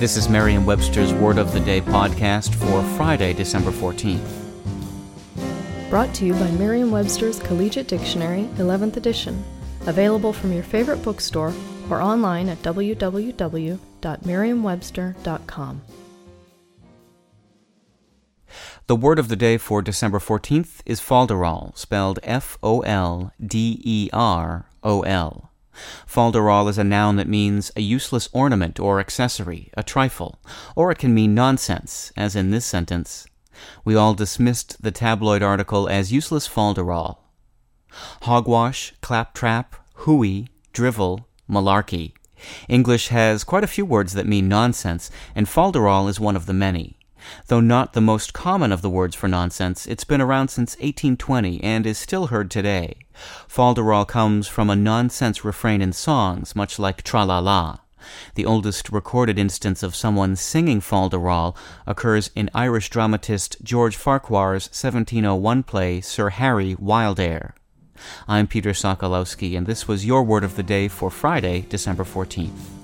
This is Merriam Webster's Word of the Day podcast for Friday, December 14th. Brought to you by Merriam Webster's Collegiate Dictionary, 11th edition. Available from your favorite bookstore or online at www.merriam-webster.com. The word of the day for December 14th is folderol, spelled F O L D E R O L. Folderol is a noun that means a useless ornament or accessory, a trifle, or it can mean nonsense, as in this sentence. We all dismissed the tabloid article as useless folderol. Hogwash, claptrap, hooey, drivel, malarkey. English has quite a few words that mean nonsense, and folderol is one of the many. Though not the most common of the words for nonsense, it's been around since 1820 and is still heard today. Folderol comes from a nonsense refrain in songs, much like tra la la. The oldest recorded instance of someone singing folderol occurs in Irish dramatist George Farquhar's 1701 play Sir Harry Wildair. I'm Peter Sokolowski, and this was your word of the day for Friday, December 14th.